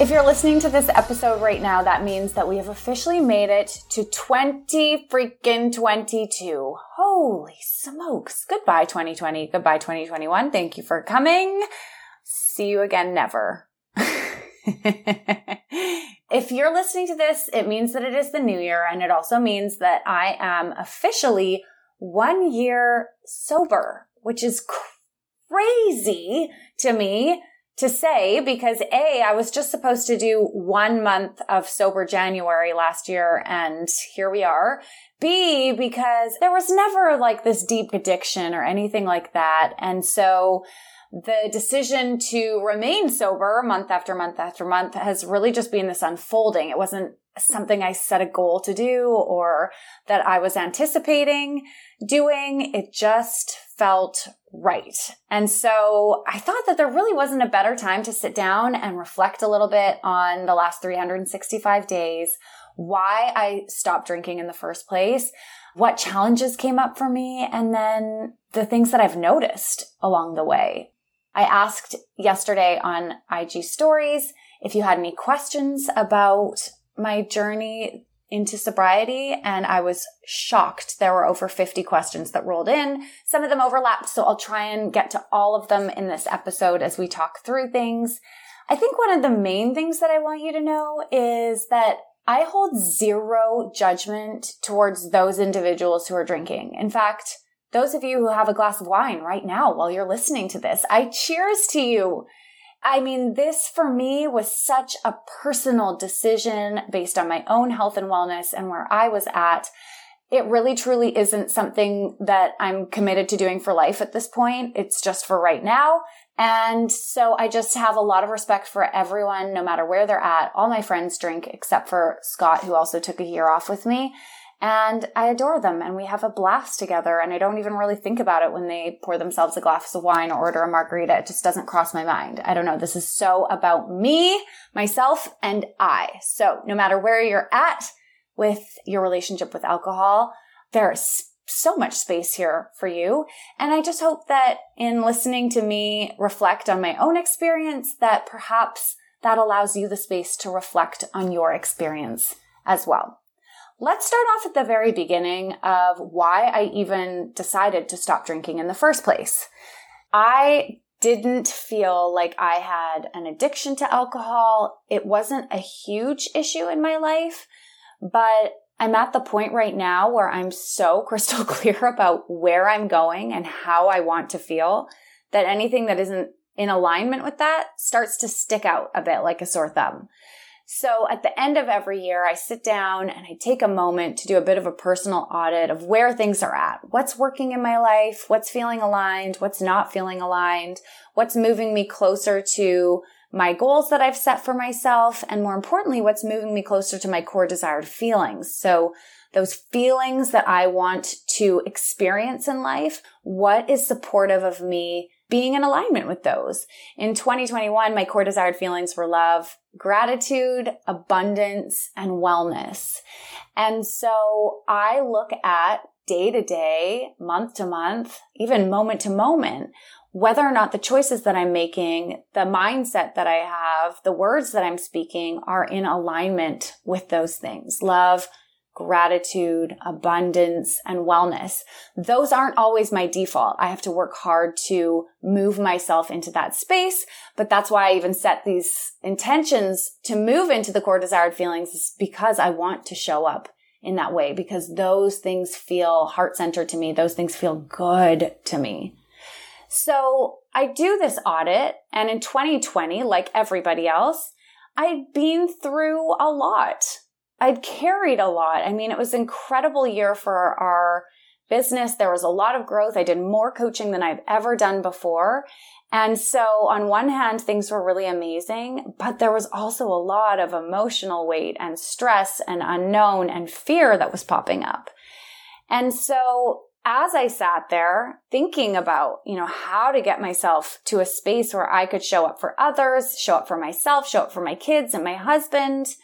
If you're listening to this episode right now, that means that we have officially made it to 20 freaking 22. Holy smokes. Goodbye 2020. Goodbye 2021. Thank you for coming. See you again never. if you're listening to this, it means that it is the new year and it also means that I am officially one year sober, which is crazy to me to say because A, I was just supposed to do one month of sober January last year and here we are. B, because there was never like this deep addiction or anything like that. And so the decision to remain sober month after month after month has really just been this unfolding. It wasn't something I set a goal to do or that I was anticipating doing. It just felt right. And so I thought that there really wasn't a better time to sit down and reflect a little bit on the last 365 days, why I stopped drinking in the first place, what challenges came up for me, and then the things that I've noticed along the way. I asked yesterday on IG stories if you had any questions about my journey into sobriety and I was shocked. There were over 50 questions that rolled in. Some of them overlapped, so I'll try and get to all of them in this episode as we talk through things. I think one of the main things that I want you to know is that I hold zero judgment towards those individuals who are drinking. In fact, those of you who have a glass of wine right now while you're listening to this, I cheers to you. I mean, this for me was such a personal decision based on my own health and wellness and where I was at. It really truly isn't something that I'm committed to doing for life at this point. It's just for right now. And so I just have a lot of respect for everyone, no matter where they're at. All my friends drink except for Scott, who also took a year off with me. And I adore them and we have a blast together. And I don't even really think about it when they pour themselves a glass of wine or order a margarita. It just doesn't cross my mind. I don't know. This is so about me, myself, and I. So no matter where you're at with your relationship with alcohol, there's so much space here for you. And I just hope that in listening to me reflect on my own experience, that perhaps that allows you the space to reflect on your experience as well. Let's start off at the very beginning of why I even decided to stop drinking in the first place. I didn't feel like I had an addiction to alcohol. It wasn't a huge issue in my life, but I'm at the point right now where I'm so crystal clear about where I'm going and how I want to feel that anything that isn't in alignment with that starts to stick out a bit like a sore thumb. So at the end of every year, I sit down and I take a moment to do a bit of a personal audit of where things are at. What's working in my life? What's feeling aligned? What's not feeling aligned? What's moving me closer to my goals that I've set for myself? And more importantly, what's moving me closer to my core desired feelings? So those feelings that I want to experience in life, what is supportive of me being in alignment with those. In 2021, my core desired feelings were love, gratitude, abundance, and wellness. And so I look at day to day, month to month, even moment to moment, whether or not the choices that I'm making, the mindset that I have, the words that I'm speaking are in alignment with those things. Love, gratitude, abundance, and wellness. Those aren't always my default. I have to work hard to move myself into that space. But that's why I even set these intentions to move into the core desired feelings is because I want to show up in that way because those things feel heart centered to me. Those things feel good to me. So I do this audit and in 2020, like everybody else, I've been through a lot. I'd carried a lot. I mean, it was an incredible year for our business. There was a lot of growth. I did more coaching than I've ever done before. And so on one hand, things were really amazing, but there was also a lot of emotional weight and stress and unknown and fear that was popping up. And so as I sat there thinking about, you know, how to get myself to a space where I could show up for others, show up for myself, show up for my kids and my husband,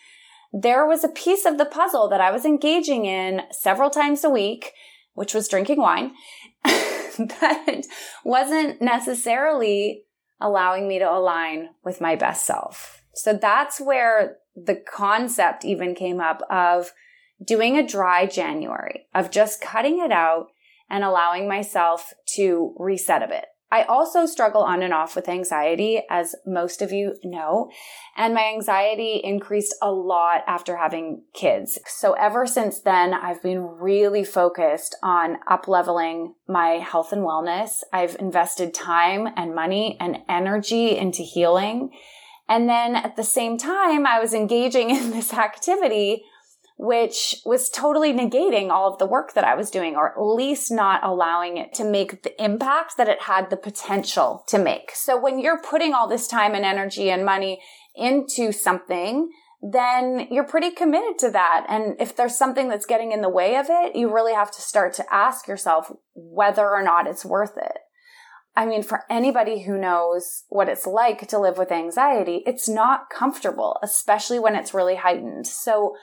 there was a piece of the puzzle that I was engaging in several times a week, which was drinking wine. that wasn't necessarily allowing me to align with my best self. So that's where the concept even came up of doing a dry January, of just cutting it out and allowing myself to reset a bit. I also struggle on and off with anxiety, as most of you know, and my anxiety increased a lot after having kids. So ever since then, I've been really focused on up leveling my health and wellness. I've invested time and money and energy into healing. And then at the same time, I was engaging in this activity which was totally negating all of the work that I was doing, or at least not allowing it to make the impact that it had the potential to make. So when you're putting all this time and energy and money into something, then you're pretty committed to that. And if there's something that's getting in the way of it, you really have to start to ask yourself whether or not it's worth it. I mean, for anybody who knows what it's like to live with anxiety, it's not comfortable, especially when it's really heightened. So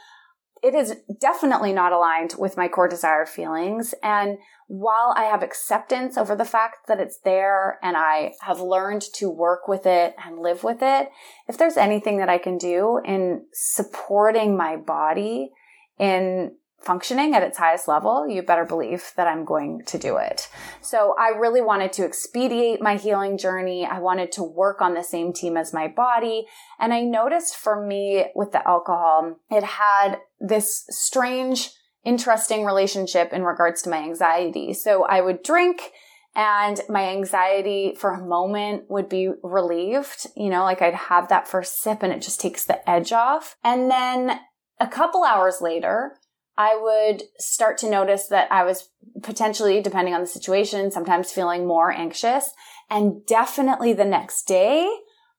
it is definitely not aligned with my core desired feelings. And while I have acceptance over the fact that it's there and I have learned to work with it and live with it, if there's anything that I can do in supporting my body in functioning at its highest level, you better believe that I'm going to do it. So I really wanted to expedite my healing journey. I wanted to work on the same team as my body. And I noticed for me with the alcohol, it had this strange, interesting relationship in regards to my anxiety. So I would drink and my anxiety for a moment would be relieved. You know, like I'd have that first sip and it just takes the edge off. And then a couple hours later, I would start to notice that I was potentially, depending on the situation, sometimes feeling more anxious. And definitely the next day,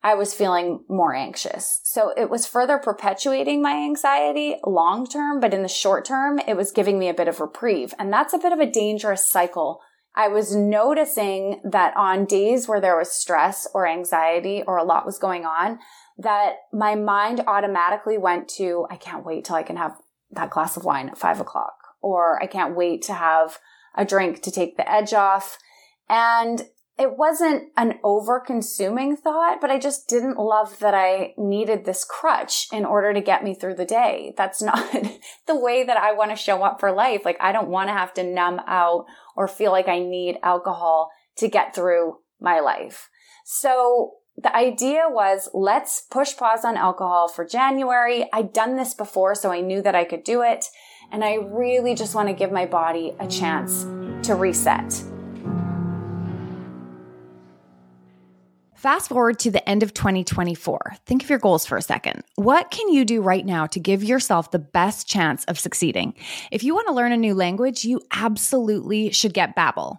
I was feeling more anxious. So it was further perpetuating my anxiety long term, but in the short term, it was giving me a bit of reprieve. And that's a bit of a dangerous cycle. I was noticing that on days where there was stress or anxiety or a lot was going on, that my mind automatically went to, I can't wait till I can have that glass of wine at five o'clock, or I can't wait to have a drink to take the edge off. And it wasn't an over consuming thought, but I just didn't love that I needed this crutch in order to get me through the day. That's not the way that I want to show up for life. Like I don't want to have to numb out or feel like I need alcohol to get through my life. So the idea was let's push pause on alcohol for January. I'd done this before, so I knew that I could do it. And I really just want to give my body a chance to reset. Fast forward to the end of 2024. Think of your goals for a second. What can you do right now to give yourself the best chance of succeeding? If you want to learn a new language, you absolutely should get Babbel.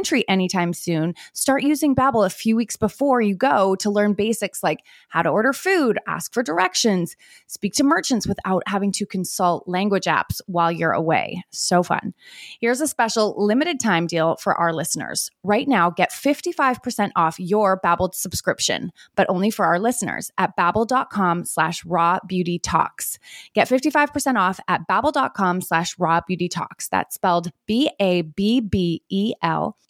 country anytime soon, start using Babbel a few weeks before you go to learn basics like how to order food, ask for directions, speak to merchants without having to consult language apps while you're away. So fun. Here's a special limited time deal for our listeners. Right now, get 55% off your Babbel subscription, but only for our listeners at babbel.com slash raw beauty talks. Get 55% off at babbel.com slash raw beauty talks. That's spelled B-A-B-B-E-L dot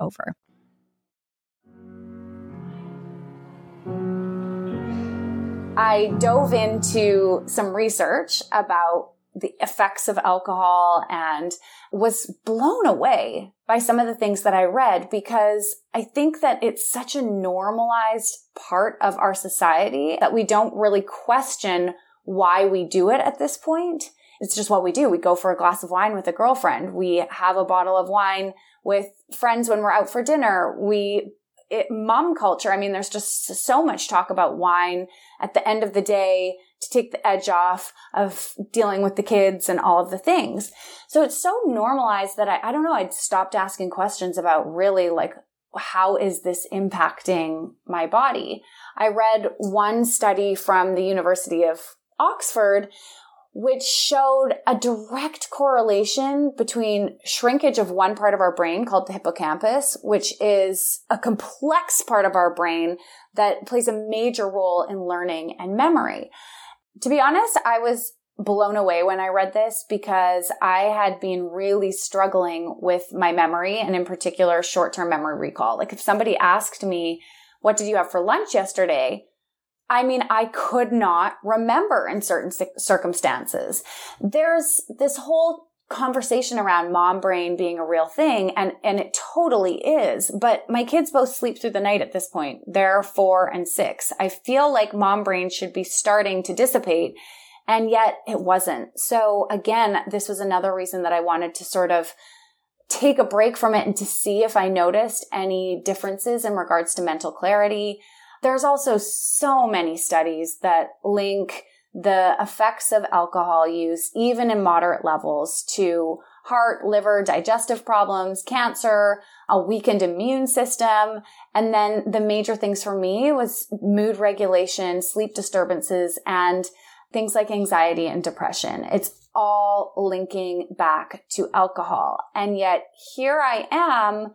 over. I dove into some research about the effects of alcohol and was blown away by some of the things that I read because I think that it's such a normalized part of our society that we don't really question why we do it at this point. It's just what we do. We go for a glass of wine with a girlfriend. We have a bottle of wine with friends when we're out for dinner. We, it, mom culture. I mean, there's just so much talk about wine at the end of the day to take the edge off of dealing with the kids and all of the things. So it's so normalized that I, I don't know, I'd stopped asking questions about really like, how is this impacting my body? I read one study from the University of Oxford which showed a direct correlation between shrinkage of one part of our brain called the hippocampus, which is a complex part of our brain that plays a major role in learning and memory. To be honest, I was blown away when I read this because I had been really struggling with my memory and in particular short-term memory recall. Like if somebody asked me, what did you have for lunch yesterday? I mean, I could not remember in certain circumstances. There's this whole conversation around mom brain being a real thing and and it totally is but my kids both sleep through the night at this point. They're 4 and 6 i feel like mom brain should be starting to dissipate and yet it wasn't. So again this was another reason that i wanted to sort of take a break from it and to see if i noticed any differences in regards to mental clarity there's also so many studies that link the effects of alcohol use, even in moderate levels, to heart, liver, digestive problems, cancer, a weakened immune system. And then the major things for me was mood regulation, sleep disturbances, and things like anxiety and depression. It's all linking back to alcohol. And yet here I am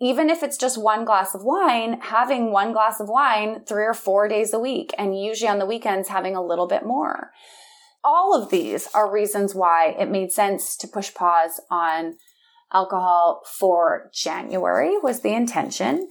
even if it's just one glass of wine, having one glass of wine three or four days a week, and usually on the weekends, having a little bit more. All of these are reasons why it made sense to push pause on alcohol for January was the intention.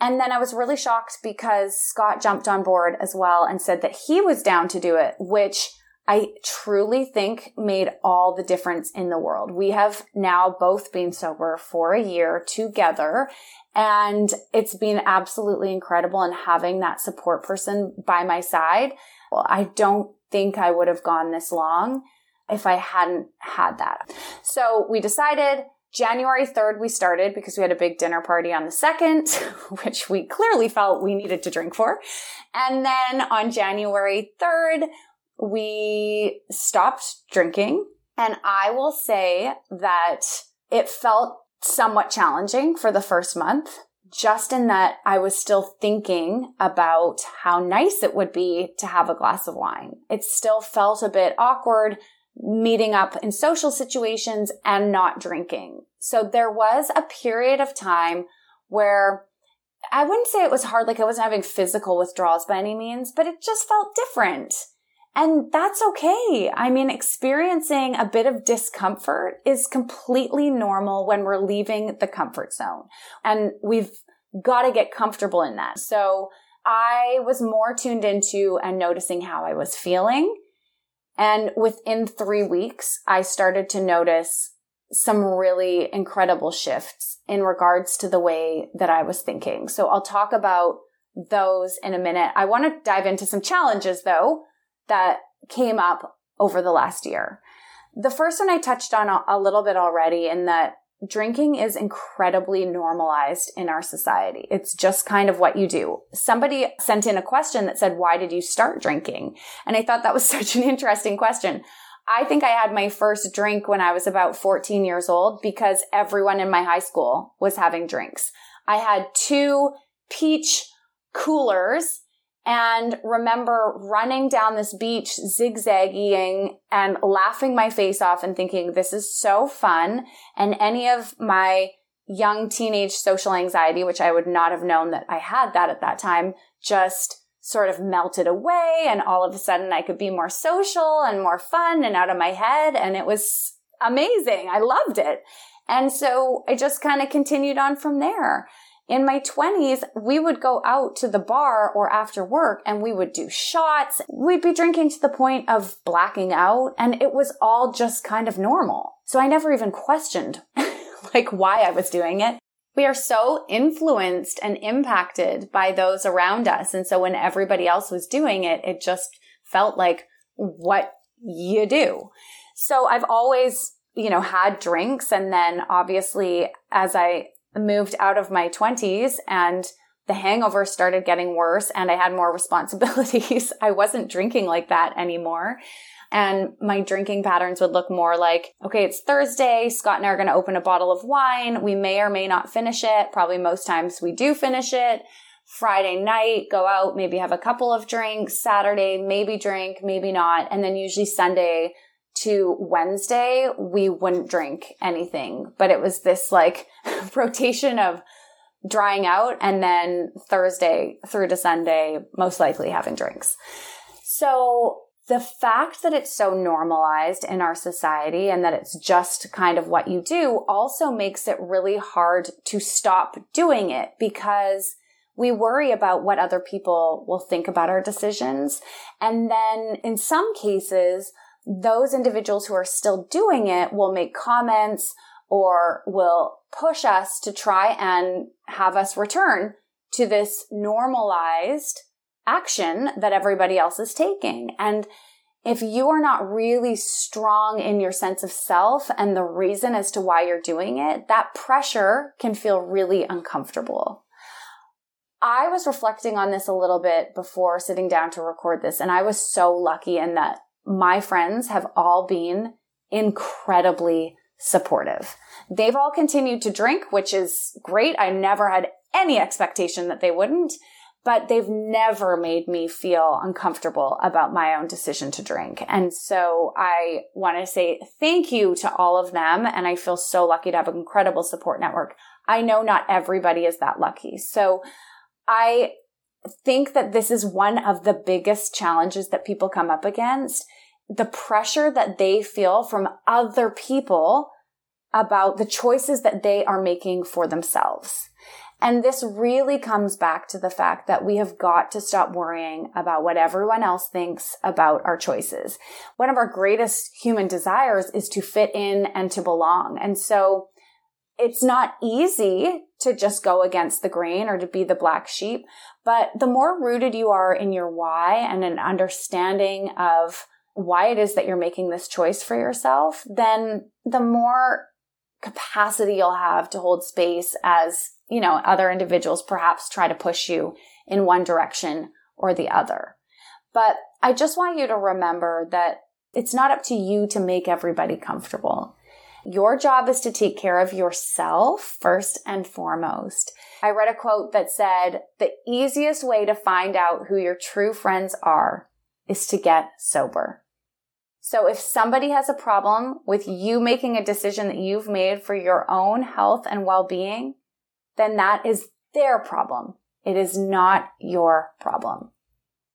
And then I was really shocked because Scott jumped on board as well and said that he was down to do it, which I truly think made all the difference in the world. We have now both been sober for a year together and it's been absolutely incredible and having that support person by my side. Well, I don't think I would have gone this long if I hadn't had that. So we decided January 3rd, we started because we had a big dinner party on the 2nd, which we clearly felt we needed to drink for. And then on January 3rd, we stopped drinking. And I will say that it felt somewhat challenging for the first month, just in that I was still thinking about how nice it would be to have a glass of wine. It still felt a bit awkward meeting up in social situations and not drinking. So there was a period of time where I wouldn't say it was hard, like I wasn't having physical withdrawals by any means, but it just felt different. And that's okay. I mean, experiencing a bit of discomfort is completely normal when we're leaving the comfort zone. And we've got to get comfortable in that. So I was more tuned into and noticing how I was feeling. And within three weeks, I started to notice some really incredible shifts in regards to the way that I was thinking. So I'll talk about those in a minute. I want to dive into some challenges though that came up over the last year. The first one I touched on a, little bit already in that drinking is incredibly normalized in our society. It's just kind of what you do. Somebody sent in a question that said, why did you start drinking? And I thought that was such an interesting question. I think I had my first drink when I was about 14 years old because everyone in my high school was having drinks. I had two peach coolers and remember running down this beach, zigzagging and laughing my face off and thinking, this is so fun. And any of my young teenage social anxiety, which I would not have known that I had that at that time, just sort of melted away. And all of a sudden I could be more social and more fun and out of my head. And it was amazing. I loved it. And so I just kind of continued on from there. In my 20s, we would go out to the bar or after work and we would do shots. We'd be drinking to the point of blacking out and it was all just kind of normal. So I never even questioned like why I was doing it. We are so influenced and impacted by those around us. And so when everybody else was doing it, it just felt like what you do. So I've always, you know, had drinks. And then obviously as I moved out of my 20s and the hangover started getting worse and I had more responsibilities. I wasn't drinking like that anymore. And my drinking patterns would look more like, okay, it's Thursday. Scott and I are going to open a bottle of wine. We may or may not finish it. Probably most times we do finish it. Friday night, go out, maybe have a couple of drinks. Saturday, maybe drink, maybe not. And then usually Sunday, to Wednesday, we wouldn't drink anything, but it was this like rotation of drying out and then Thursday through to Sunday, most likely having drinks. So the fact that it's so normalized in our society and that it's just kind of what you do also makes it really hard to stop doing it because we worry about what other people will think about our decisions. And then in some cases, those individuals who are still doing it will make comments or will push us to try and have us return to this normalized action that everybody else is taking. And if you are not really strong in your sense of self and the reason as to why you're doing it, that pressure can feel really uncomfortable. I was reflecting on this a little bit before sitting down to record this, and I was so lucky in that my friends have all been incredibly supportive. They've all continued to drink, which is great. I never had any expectation that they wouldn't, but they've never made me feel uncomfortable about my own decision to drink. And so I want to say thank you to all of them. And I feel so lucky to have an incredible support network. I know not everybody is that lucky. So I think that this is one of the biggest challenges that people come up against. The pressure that they feel from other people about the choices that they are making for themselves. And this really comes back to the fact that we have got to stop worrying about what everyone else thinks about our choices. One of our greatest human desires is to fit in and to belong. And so it's not easy to just go against the grain or to be the black sheep, but the more rooted you are in your why and an understanding of why it is that you're making this choice for yourself, then the more capacity you'll have to hold space as, you know, other individuals perhaps try to push you in one direction or the other. But I just want you to remember that it's not up to you to make everybody comfortable. Your job is to take care of yourself first and foremost. I read a quote that said, the easiest way to find out who your true friends are is to get sober. So if somebody has a problem with you making a decision that you've made for your own health and well-being, then that is their problem. It is not your problem.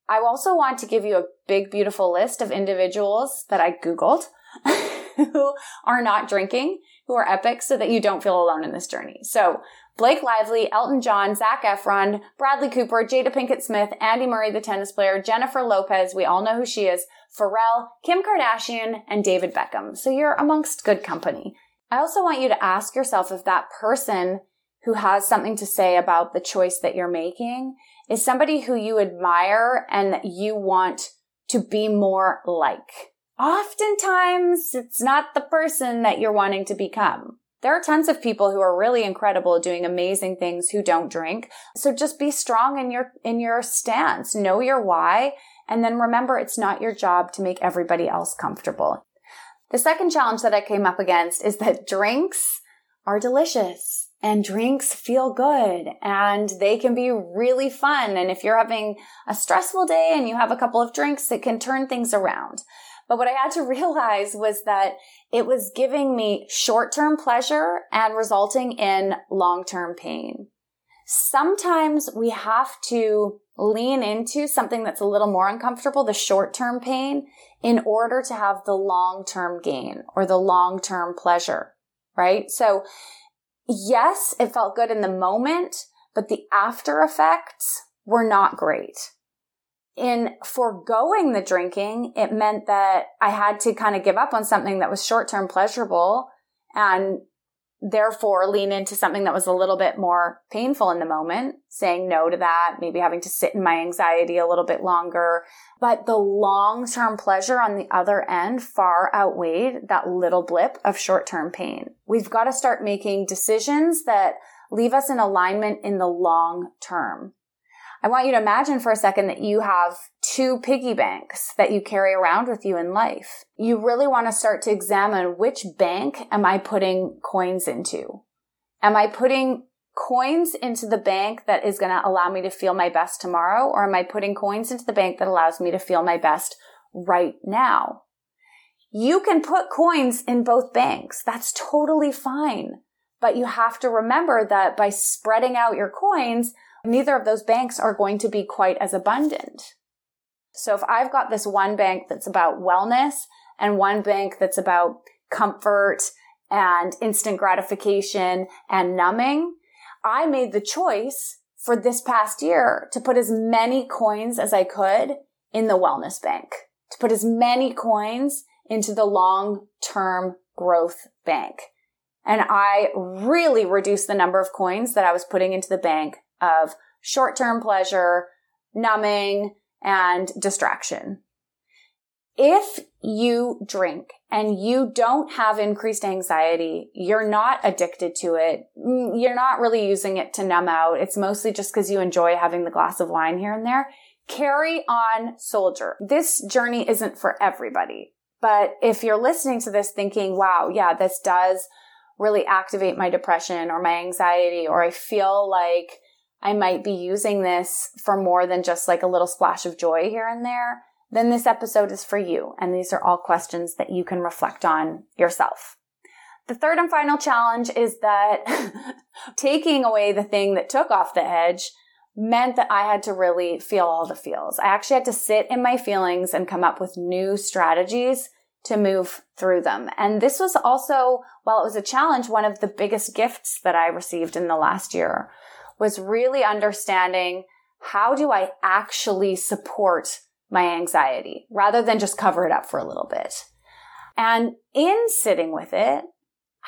I also want to give you a big, beautiful list of individuals that I Googled who are not drinking, who are epic so that you don't feel alone in this journey. So Blake Lively, Elton John, Zac Efron, Bradley Cooper, Jada Pinkett Smith, Andy Murray, the tennis player, Jennifer Lopez, we all know who she is, Pharrell, Kim Kardashian, and David Beckham. So you're amongst good company. I also want you to ask yourself if that person who has something to say about the choice that you're making is somebody who you admire and that you want to be more like. Oftentimes, it's not the person that you're wanting to become. There are tons of people who are really incredible doing amazing things who don't drink. So just be strong in your, in your stance. Know your why. And then remember, it's not your job to make everybody else comfortable. The second challenge that I came up against is that drinks are delicious and drinks feel good and they can be really fun. And if you're having a stressful day and you have a couple of drinks, it can turn things around. But what I had to realize was that it was giving me short-term pleasure and resulting in long-term pain. Sometimes we have to lean into something that's a little more uncomfortable, the short-term pain, in order to have the long-term gain or the long-term pleasure, right? So yes, it felt good in the moment, but the after effects were not great in foregoing the drinking, it meant that I had to kind of give up on something that was short term pleasurable and therefore lean into something that was a little bit more painful in the moment, saying no to that, maybe having to sit in my anxiety a little bit longer. But the long term pleasure on the other end far outweighed that little blip of short term pain. We've got to start making decisions that leave us in alignment in the long term. I want you to imagine for a second that you have two piggy banks that you carry around with you in life. You really want to start to examine which bank am I putting coins into? Am I putting coins into the bank that is going to allow me to feel my best tomorrow? Or am I putting coins into the bank that allows me to feel my best right now? You can put coins in both banks. That's totally fine. But you have to remember that by spreading out your coins, neither of those banks are going to be quite as abundant. So if I've got this one bank that's about wellness and one bank that's about comfort and instant gratification and numbing, I made the choice for this past year to put as many coins as I could in the wellness bank, to put as many coins into the long term growth bank. And I really reduced the number of coins that I was putting into the bank of short term pleasure, numbing, and distraction. If you drink and you don't have increased anxiety, you're not addicted to it, mm, you're not really using it to numb out. It's mostly just because you enjoy having the glass of wine here and there. Carry on, soldier. This journey isn't for everybody. But if you're listening to this thinking, wow, yeah, this does really activate my depression or my anxiety, or I feel like I might be using this for more than just like a little splash of joy here and there, then this episode is for you. And these are all questions that you can reflect on yourself. The third and final challenge is that taking away the thing that took off the edge meant that I had to really feel all the feels. I actually had to sit in my feelings and come up with new strategies to move through them. And this was also, while it was a challenge, one of the biggest gifts that I received in the last year was really understanding how do I actually support my anxiety rather than just cover it up for a little bit. And in sitting with it,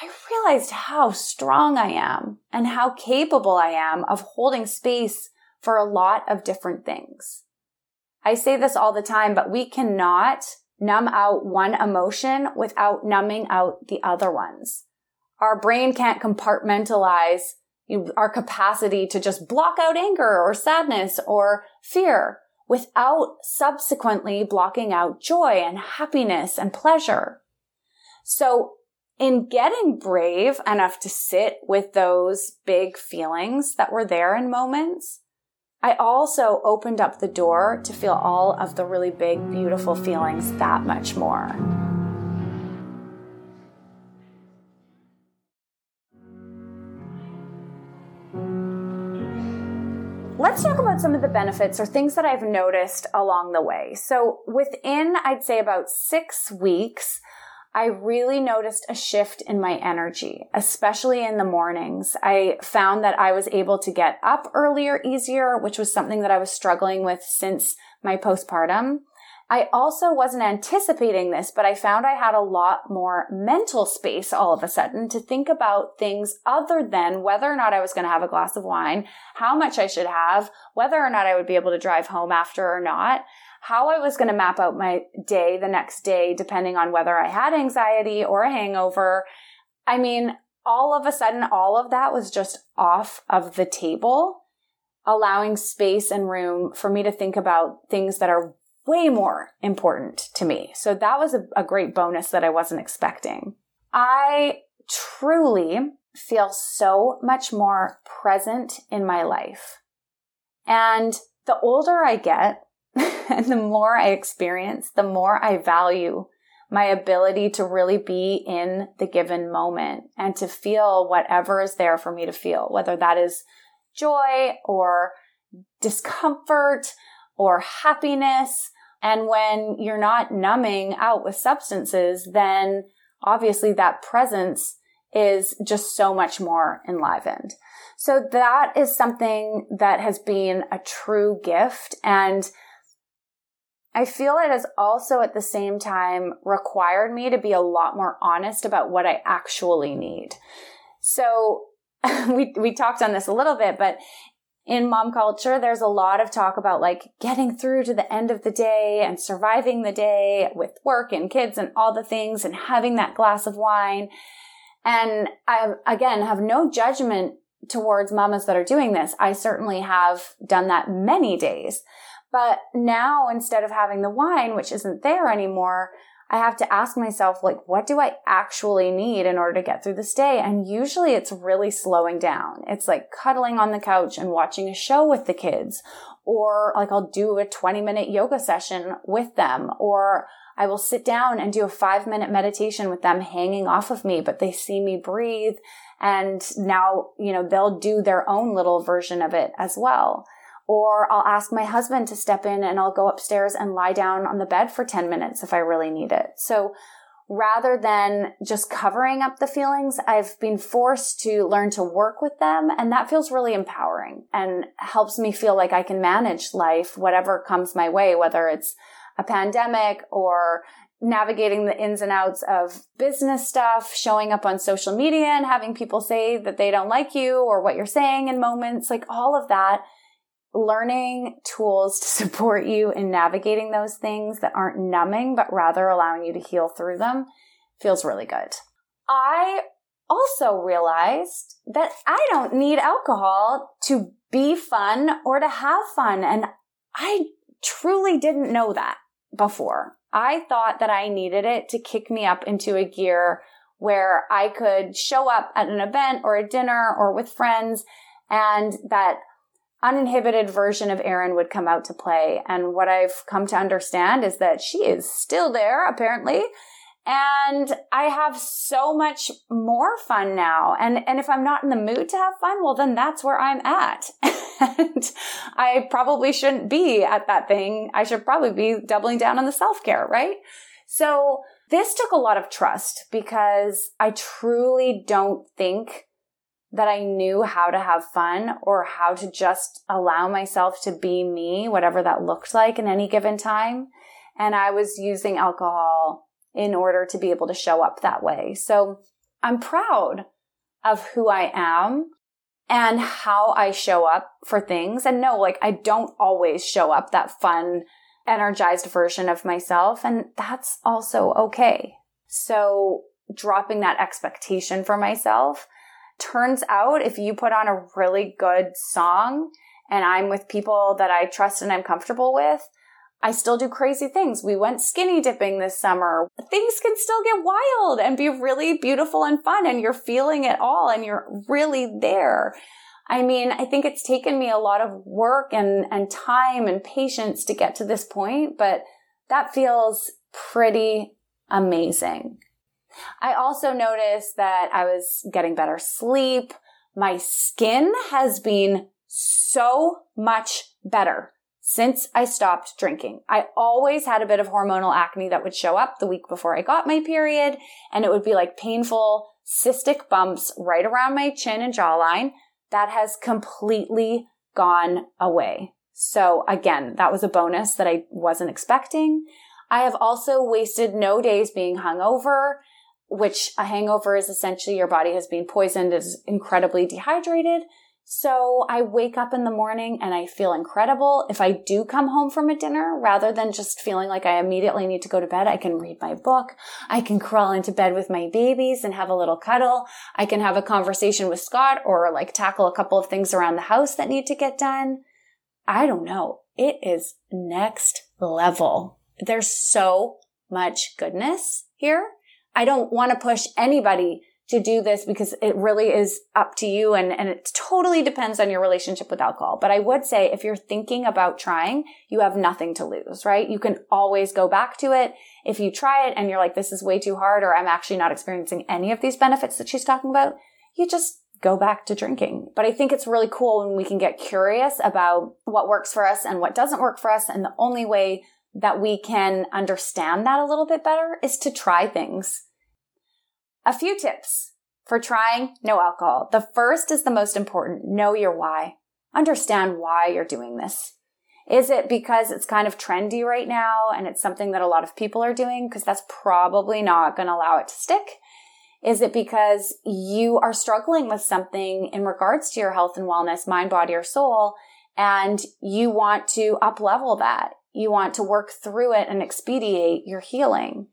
I realized how strong I am and how capable I am of holding space for a lot of different things. I say this all the time, but we cannot numb out one emotion without numbing out the other ones. Our brain can't compartmentalize our capacity to just block out anger or sadness or fear without subsequently blocking out joy and happiness and pleasure. So in getting brave enough to sit with those big feelings that were there in moments, I also opened up the door to feel all of the really big, beautiful feelings that much more. Let's talk about some of the benefits or things that I've noticed along the way. So, within, I'd say, about six weeks, I really noticed a shift in my energy, especially in the mornings. I found that I was able to get up earlier, easier, which was something that I was struggling with since my postpartum. I also wasn't anticipating this, but I found I had a lot more mental space all of a sudden to think about things other than whether or not I was going to have a glass of wine, how much I should have, whether or not I would be able to drive home after or not how I was going to map out my day the next day, depending on whether I had anxiety or a hangover. I mean, all of a sudden, all of that was just off of the table, allowing space and room for me to think about things that are way more important to me. So that was a, a great bonus that I wasn't expecting. I truly feel so much more present in my life. And the older I get, and the more I experience, the more I value my ability to really be in the given moment and to feel whatever is there for me to feel, whether that is joy or discomfort or happiness. And when you're not numbing out with substances, then obviously that presence is just so much more enlivened. So that is something that has been a true gift. And I feel it has also at the same time required me to be a lot more honest about what I actually need. So we, we talked on this a little bit, but in mom culture, there's a lot of talk about like getting through to the end of the day and surviving the day with work and kids and all the things and having that glass of wine. And I, again, have no judgment towards mamas that are doing this. I certainly have done that many days. But now instead of having the wine, which isn't there anymore, I have to ask myself, like, what do I actually need in order to get through this day? And usually it's really slowing down. It's like cuddling on the couch and watching a show with the kids. Or like I'll do a 20 minute yoga session with them. Or I will sit down and do a five minute meditation with them hanging off of me, but they see me breathe. And now, you know, they'll do their own little version of it as well. Or I'll ask my husband to step in and I'll go upstairs and lie down on the bed for 10 minutes if I really need it. So rather than just covering up the feelings, I've been forced to learn to work with them. And that feels really empowering and helps me feel like I can manage life, whatever comes my way, whether it's a pandemic or navigating the ins and outs of business stuff, showing up on social media and having people say that they don't like you or what you're saying in moments, like all of that learning tools to support you in navigating those things that aren't numbing, but rather allowing you to heal through them feels really good. I also realized that I don't need alcohol to be fun or to have fun. And I truly didn't know that before. I thought that I needed it to kick me up into a gear where I could show up at an event or a dinner or with friends and that uninhibited version of Erin would come out to play. And what I've come to understand is that she is still there, apparently. And I have so much more fun now. And, and if I'm not in the mood to have fun, well, then that's where I'm at. and I probably shouldn't be at that thing. I should probably be doubling down on the self care, right? So this took a lot of trust because I truly don't think that I knew how to have fun or how to just allow myself to be me, whatever that looked like in any given time. And I was using alcohol in order to be able to show up that way. So I'm proud of who I am and how I show up for things. And no, like I don't always show up that fun, energized version of myself. And that's also okay. So dropping that expectation for myself turns out if you put on a really good song and I'm with people that I trust and I'm comfortable with, I still do crazy things. We went skinny dipping this summer. Things can still get wild and be really beautiful and fun and you're feeling it all and you're really there. I mean, I think it's taken me a lot of work and, and time and patience to get to this point, but that feels pretty amazing. I also noticed that I was getting better sleep. My skin has been so much better since I stopped drinking. I always had a bit of hormonal acne that would show up the week before I got my period, and it would be like painful cystic bumps right around my chin and jawline. That has completely gone away. So again, that was a bonus that I wasn't expecting. I have also wasted no days being hungover, which a hangover is essentially your body has been poisoned, is incredibly dehydrated. So I wake up in the morning and I feel incredible. If I do come home from a dinner, rather than just feeling like I immediately need to go to bed, I can read my book. I can crawl into bed with my babies and have a little cuddle. I can have a conversation with Scott or like tackle a couple of things around the house that need to get done. I don't know. It is next level. There's so much goodness here. I don't want to push anybody to do this because it really is up to you and, and it totally depends on your relationship with alcohol. But I would say if you're thinking about trying, you have nothing to lose, right? You can always go back to it. If you try it and you're like, this is way too hard or I'm actually not experiencing any of these benefits that she's talking about, you just go back to drinking. But I think it's really cool when we can get curious about what works for us and what doesn't work for us. And the only way that we can understand that a little bit better is to try things a few tips for trying no alcohol. The first is the most important. Know your why. Understand why you're doing this. Is it because it's kind of trendy right now and it's something that a lot of people are doing? Because that's probably not going to allow it to stick. Is it because you are struggling with something in regards to your health and wellness, mind, body, or soul, and you want to up level that? You want to work through it and expedite your healing.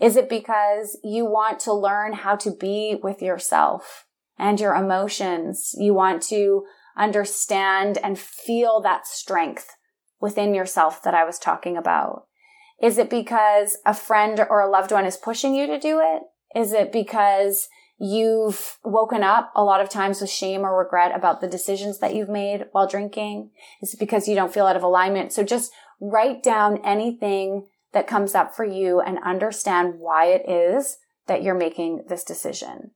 Is it because you want to learn how to be with yourself and your emotions? You want to understand and feel that strength within yourself that I was talking about? Is it because a friend or a loved one is pushing you to do it? Is it because you've woken up a lot of times with shame or regret about the decisions that you've made while drinking? Is it because you don't feel out of alignment? So just write down anything that comes up for you and understand why it is that you're making this decision.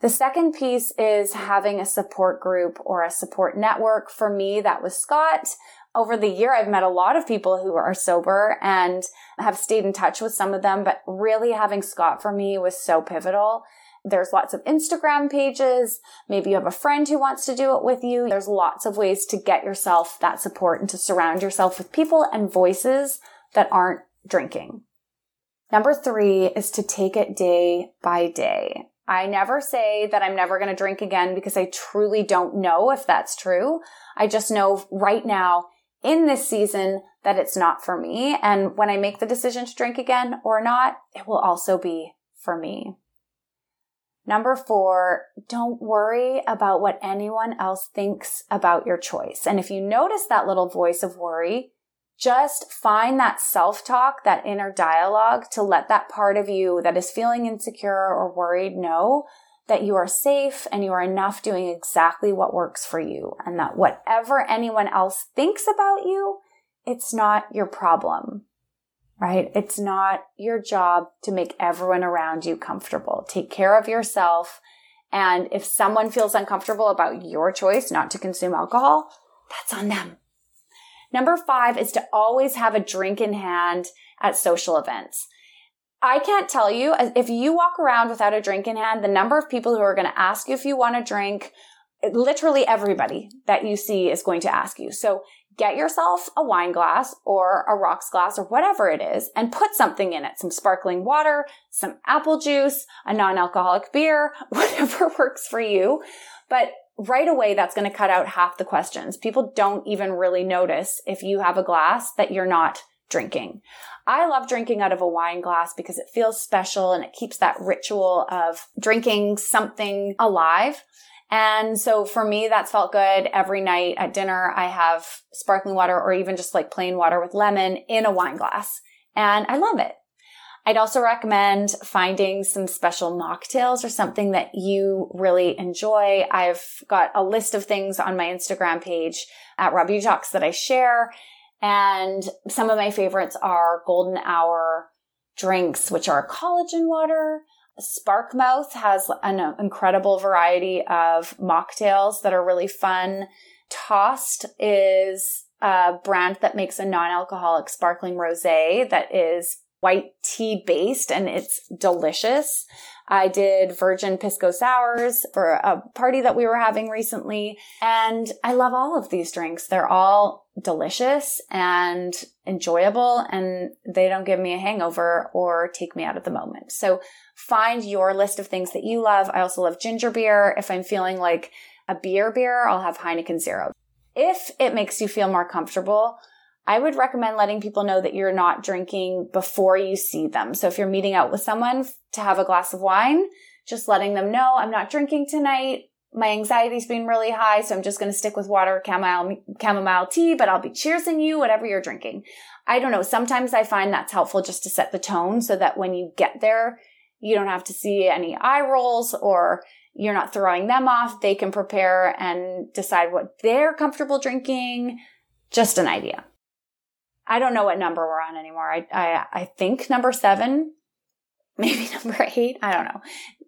The second piece is having a support group or a support network. For me, that was Scott. Over the year, I've met a lot of people who are sober and have stayed in touch with some of them, but really having Scott for me was so pivotal. There's lots of Instagram pages. Maybe you have a friend who wants to do it with you. There's lots of ways to get yourself that support and to surround yourself with people and voices that aren't drinking. Number three is to take it day by day. I never say that I'm never going to drink again because I truly don't know if that's true. I just know right now in this season that it's not for me. And when I make the decision to drink again or not, it will also be for me. Number four, don't worry about what anyone else thinks about your choice. And if you notice that little voice of worry, just find that self talk, that inner dialogue to let that part of you that is feeling insecure or worried know that you are safe and you are enough doing exactly what works for you and that whatever anyone else thinks about you, it's not your problem, right? It's not your job to make everyone around you comfortable. Take care of yourself. And if someone feels uncomfortable about your choice not to consume alcohol, that's on them. Number five is to always have a drink in hand at social events. I can't tell you if you walk around without a drink in hand, the number of people who are going to ask you if you want a drink, literally everybody that you see is going to ask you. So get yourself a wine glass or a rocks glass or whatever it is and put something in it. Some sparkling water, some apple juice, a non-alcoholic beer, whatever works for you. But right away that's going to cut out half the questions. People don't even really notice if you have a glass that you're not drinking. I love drinking out of a wine glass because it feels special and it keeps that ritual of drinking something alive. And so for me, that's felt good. Every night at dinner, I have sparkling water or even just like plain water with lemon in a wine glass. And I love it. I'd also recommend finding some special mocktails or something that you really enjoy. I've got a list of things on my Instagram page at Raw Jocks that I share. And some of my favorites are Golden Hour drinks, which are collagen water. Sparkmouth has an incredible variety of mocktails that are really fun. TÖST is a brand that makes a non-alcoholic sparkling rosé that is white tea based and it's delicious. I did virgin pisco sours for a party that we were having recently. And I love all of these drinks. They're all delicious and enjoyable and they don't give me a hangover or take me out of the moment. So find your list of things that you love. I also love ginger beer. If I'm feeling like a beer beer, I'll have Heineken Zero. If it makes you feel more comfortable, I would recommend letting people know that you're not drinking before you see them. So if you're meeting out with someone to have a glass of wine, just letting them know I'm not drinking tonight. My anxiety's been really high, so I'm just going to stick with water, chamomile, chamomile tea, but I'll be cheersing you, whatever you're drinking. I don't know. Sometimes I find that's helpful just to set the tone so that when you get there, you don't have to see any eye rolls or you're not throwing them off. They can prepare and decide what they're comfortable drinking. Just an idea. I don't know what number we're on anymore. I, I, I think number seven, maybe number eight. I don't know.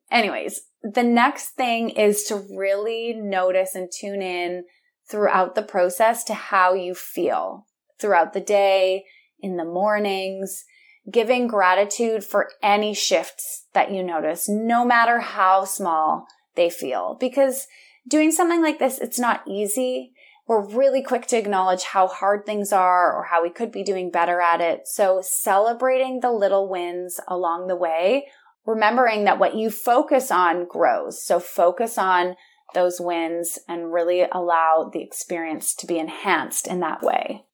Anyways, the next thing is to really notice and tune in throughout the process to how you feel throughout the day, in the mornings, giving gratitude for any shifts that you notice, no matter how small they feel. Because doing something like this, it's not easy we're really quick to acknowledge how hard things are or how we could be doing better at it. So celebrating the little wins along the way, remembering that what you focus on grows. So focus on those wins and really allow the experience to be enhanced in that way.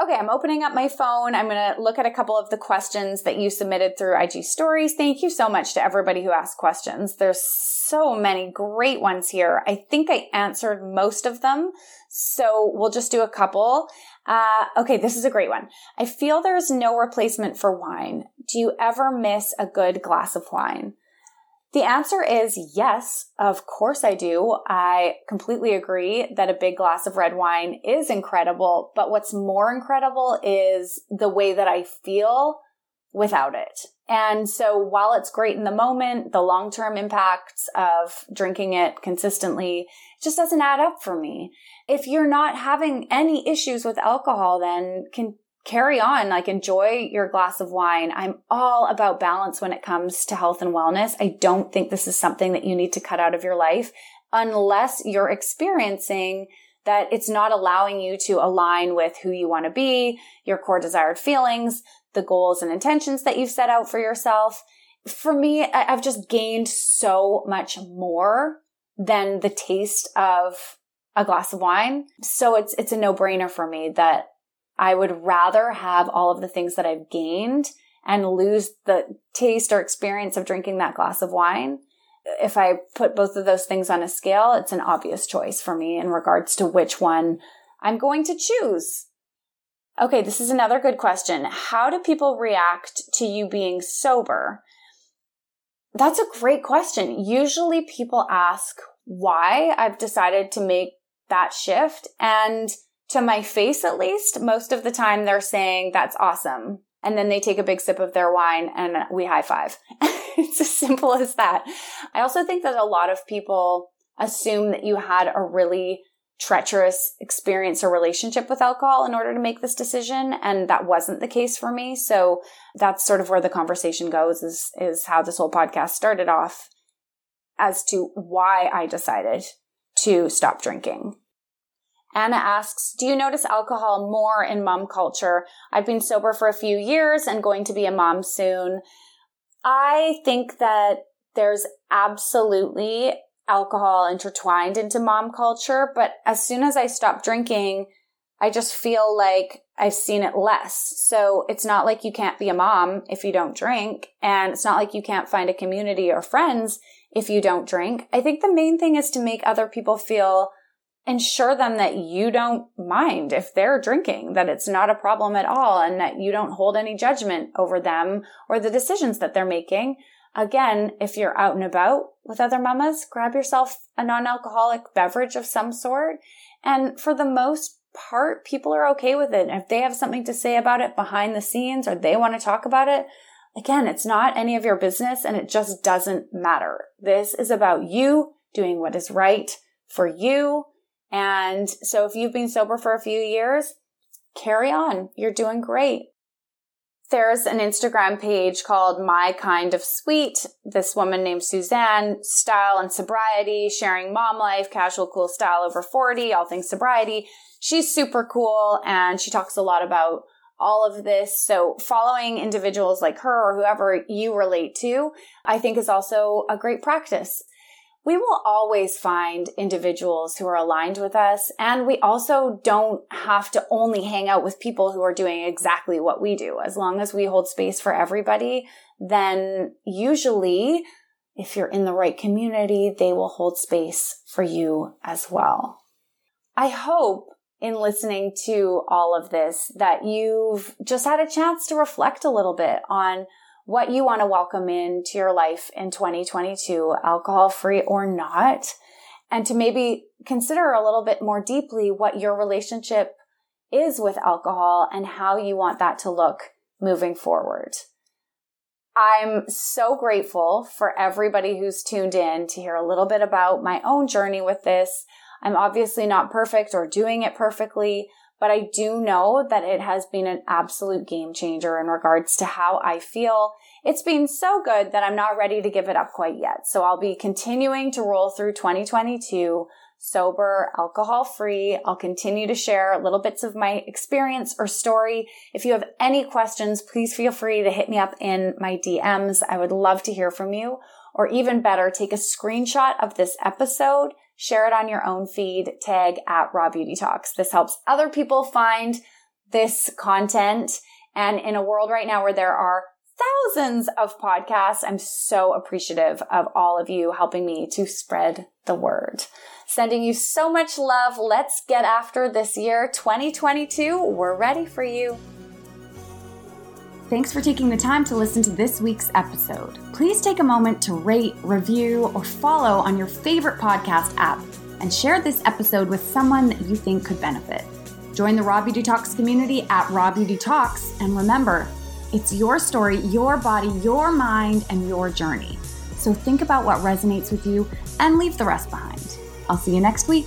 Okay, I'm opening up my phone. I'm going to look at a couple of the questions that you submitted through IG stories. Thank you so much to everybody who asked questions. There's so many great ones here. I think I answered most of them. So we'll just do a couple. Uh, okay, this is a great one. I feel there's no replacement for wine. Do you ever miss a good glass of wine? The answer is yes, of course I do. I completely agree that a big glass of red wine is incredible, but what's more incredible is the way that I feel without it. And so while it's great in the moment, the long term impacts of drinking it consistently just doesn't add up for me. If you're not having any issues with alcohol, then can carry on, like enjoy your glass of wine. I'm all about balance when it comes to health and wellness. I don't think this is something that you need to cut out of your life unless you're experiencing that it's not allowing you to align with who you want to be, your core desired feelings, the goals and intentions that you've set out for yourself. For me, I've just gained so much more than the taste of a glass of wine. So it's, it's a no brainer for me that I would rather have all of the things that I've gained and lose the taste or experience of drinking that glass of wine. If I put both of those things on a scale, it's an obvious choice for me in regards to which one I'm going to choose. Okay, this is another good question. How do people react to you being sober? That's a great question. Usually people ask why I've decided to make that shift. And to my face, at least, most of the time they're saying, that's awesome. And then they take a big sip of their wine and we high five. it's as simple as that. I also think that a lot of people assume that you had a really treacherous experience or relationship with alcohol in order to make this decision. And that wasn't the case for me. So that's sort of where the conversation goes is, is how this whole podcast started off as to why I decided to stop drinking. Anna asks, do you notice alcohol more in mom culture? I've been sober for a few years and going to be a mom soon. I think that there's absolutely alcohol intertwined into mom culture, but as soon as I stop drinking, I just feel like I've seen it less. So it's not like you can't be a mom if you don't drink. And it's not like you can't find a community or friends if you don't drink. I think the main thing is to make other people feel ensure them that you don't mind if they're drinking, that it's not a problem at all, and that you don't hold any judgment over them or the decisions that they're making. Again, if you're out and about with other mamas, grab yourself a non-alcoholic beverage of some sort. And for the most part, people are okay with it. If they have something to say about it behind the scenes or they want to talk about it, again, it's not any of your business and it just doesn't matter. This is about you doing what is right for you and so if you've been sober for a few years, carry on. You're doing great. There's an Instagram page called My Kind of Sweet. This woman named Suzanne, style and sobriety, sharing mom life, casual, cool style over 40, all things sobriety. She's super cool and she talks a lot about all of this. So following individuals like her or whoever you relate to, I think is also a great practice we will always find individuals who are aligned with us. And we also don't have to only hang out with people who are doing exactly what we do. As long as we hold space for everybody, then usually if you're in the right community, they will hold space for you as well. I hope in listening to all of this that you've just had a chance to reflect a little bit on what you want to welcome into your life in 2022, alcohol free or not, and to maybe consider a little bit more deeply what your relationship is with alcohol and how you want that to look moving forward. I'm so grateful for everybody who's tuned in to hear a little bit about my own journey with this. I'm obviously not perfect or doing it perfectly, but I do know that it has been an absolute game changer in regards to how I feel. It's been so good that I'm not ready to give it up quite yet. So I'll be continuing to roll through 2022 sober, alcohol free. I'll continue to share little bits of my experience or story. If you have any questions, please feel free to hit me up in my DMs. I would love to hear from you. Or even better, take a screenshot of this episode share it on your own feed, tag at Raw Beauty Talks. This helps other people find this content. And in a world right now where there are thousands of podcasts, I'm so appreciative of all of you helping me to spread the word. Sending you so much love. Let's get after this year 2022. We're ready for you. Thanks for taking the time to listen to this week's episode. Please take a moment to rate, review, or follow on your favorite podcast app and share this episode with someone that you think could benefit. Join the Raw Beauty Talks community at Raw Beauty Talks, and remember, it's your story, your body, your mind, and your journey. So think about what resonates with you and leave the rest behind. I'll see you next week.